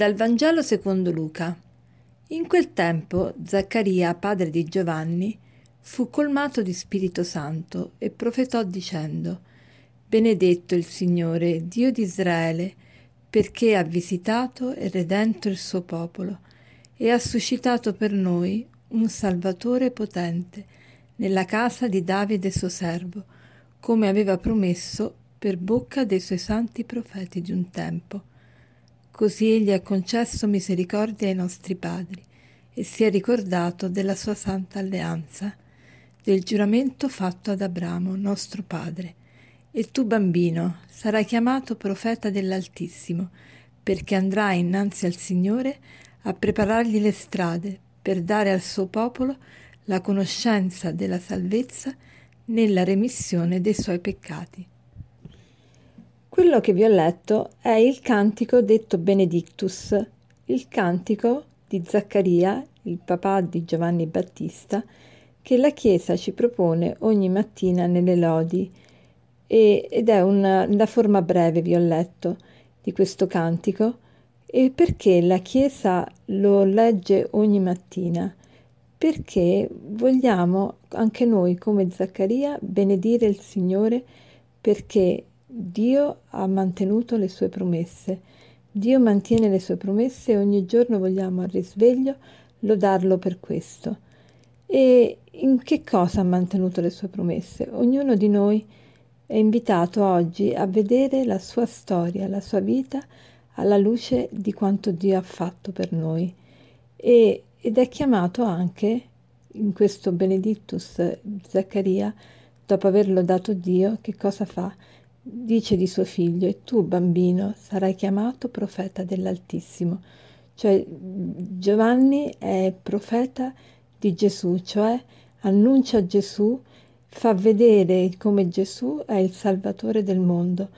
Dal Vangelo secondo Luca. In quel tempo Zaccaria, padre di Giovanni, fu colmato di Spirito Santo e profetò dicendo Benedetto il Signore, Dio di Israele, perché ha visitato e redento il suo popolo e ha suscitato per noi un Salvatore potente nella casa di Davide suo servo, come aveva promesso per bocca dei suoi santi profeti di un tempo Così egli ha concesso misericordia ai nostri padri e si è ricordato della sua santa alleanza, del giuramento fatto ad Abramo, nostro padre. E tu, bambino, sarai chiamato profeta dell'Altissimo, perché andrai innanzi al Signore a preparargli le strade per dare al suo popolo la conoscenza della salvezza nella remissione dei suoi peccati. Quello che vi ho letto è il cantico detto Benedictus, il cantico di Zaccaria, il papà di Giovanni Battista, che la Chiesa ci propone ogni mattina nelle lodi e, ed è una, la forma breve, vi ho letto, di questo cantico e perché la Chiesa lo legge ogni mattina? Perché vogliamo anche noi, come Zaccaria, benedire il Signore perché Dio ha mantenuto le sue promesse. Dio mantiene le sue promesse e ogni giorno vogliamo al risveglio lodarlo per questo. E in che cosa ha mantenuto le sue promesse? Ognuno di noi è invitato oggi a vedere la sua storia, la sua vita alla luce di quanto Dio ha fatto per noi. E, ed è chiamato anche in questo Benedictus Zaccaria, dopo averlo dato Dio, che cosa fa? Dice di suo figlio, e tu, bambino, sarai chiamato profeta dell'Altissimo. Cioè Giovanni è profeta di Gesù, cioè annuncia Gesù, fa vedere come Gesù è il Salvatore del mondo,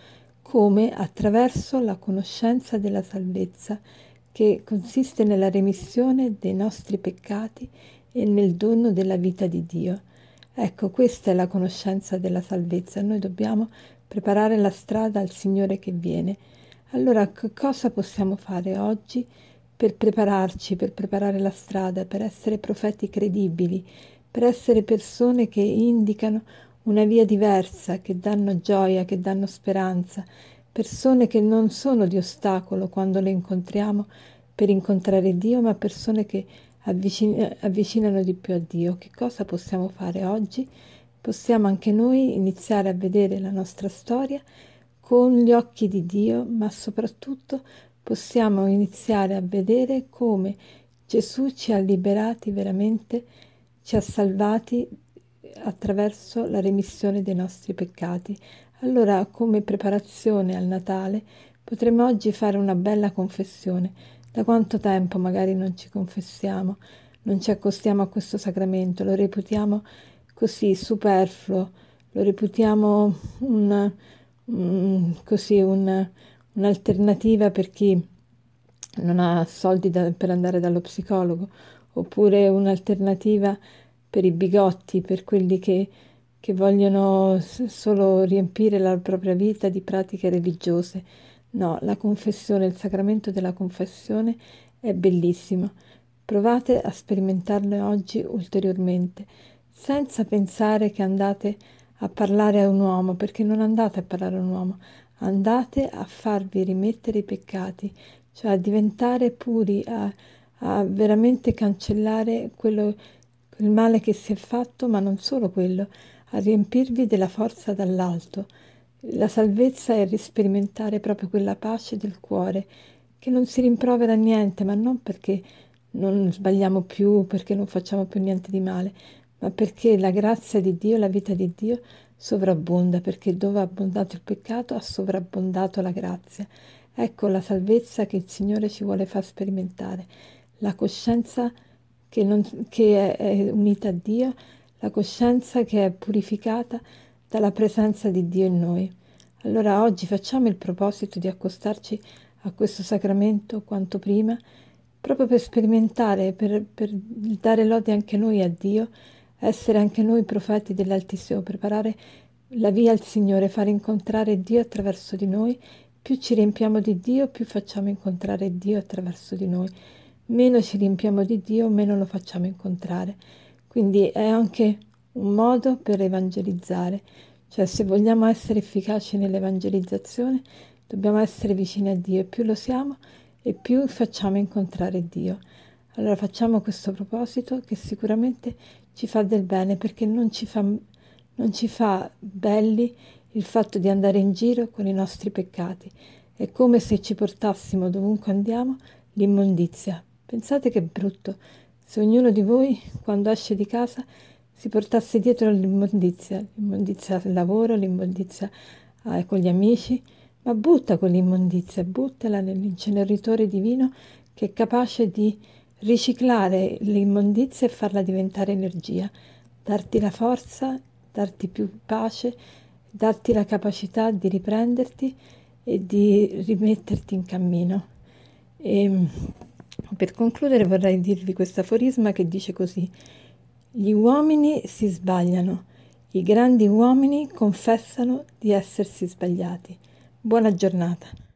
come attraverso la conoscenza della salvezza, che consiste nella remissione dei nostri peccati e nel dono della vita di Dio. Ecco, questa è la conoscenza della salvezza. Noi dobbiamo preparare la strada al Signore che viene. Allora, che cosa possiamo fare oggi per prepararci, per preparare la strada, per essere profeti credibili, per essere persone che indicano una via diversa, che danno gioia, che danno speranza, persone che non sono di ostacolo quando le incontriamo per incontrare Dio, ma persone che avvicin- avvicinano di più a Dio. Che cosa possiamo fare oggi? Possiamo anche noi iniziare a vedere la nostra storia con gli occhi di Dio, ma soprattutto possiamo iniziare a vedere come Gesù ci ha liberati veramente, ci ha salvati attraverso la remissione dei nostri peccati. Allora, come preparazione al Natale, potremmo oggi fare una bella confessione. Da quanto tempo magari non ci confessiamo, non ci accostiamo a questo sacramento, lo reputiamo così superfluo, lo reputiamo un, un, così un, un'alternativa per chi non ha soldi da, per andare dallo psicologo, oppure un'alternativa per i bigotti, per quelli che, che vogliono solo riempire la propria vita di pratiche religiose. No, la confessione, il sacramento della confessione è bellissimo. Provate a sperimentarlo oggi ulteriormente senza pensare che andate a parlare a un uomo, perché non andate a parlare a un uomo, andate a farvi rimettere i peccati, cioè a diventare puri, a, a veramente cancellare quello, quel male che si è fatto, ma non solo quello, a riempirvi della forza dall'alto. La salvezza è risperimentare proprio quella pace del cuore, che non si rimprovera niente, ma non perché non sbagliamo più, perché non facciamo più niente di male, ma perché la grazia di Dio, la vita di Dio sovrabbonda, perché dove ha abbondato il peccato ha sovrabbondato la grazia. Ecco la salvezza che il Signore ci vuole far sperimentare, la coscienza che, non, che è, è unita a Dio, la coscienza che è purificata dalla presenza di Dio in noi. Allora oggi facciamo il proposito di accostarci a questo sacramento quanto prima, proprio per sperimentare, per, per dare lode anche noi a Dio essere anche noi profeti dell'Altissimo, preparare la via al Signore, fare incontrare Dio attraverso di noi Più ci riempiamo di Dio, più facciamo incontrare Dio attraverso di noi. Meno ci riempiamo di Dio, meno lo facciamo incontrare. Quindi è anche un modo per evangelizzare. Cioè se vogliamo essere efficaci nell'evangelizzazione, dobbiamo essere vicini a Dio e più lo siamo e più facciamo incontrare Dio. Allora facciamo questo proposito che sicuramente ci fa del bene perché non ci fa, non ci fa belli il fatto di andare in giro con i nostri peccati. È come se ci portassimo dovunque andiamo l'immondizia. Pensate che brutto se ognuno di voi quando esce di casa si portasse dietro l'immondizia, l'immondizia al lavoro, l'immondizia eh, con gli amici, ma butta quell'immondizia, buttala nell'inceneritore divino che è capace di riciclare l'immondizia e farla diventare energia, darti la forza, darti più pace, darti la capacità di riprenderti e di rimetterti in cammino. E ehm, per concludere vorrei dirvi questo aforisma che dice così: Gli uomini si sbagliano, i grandi uomini confessano di essersi sbagliati. Buona giornata.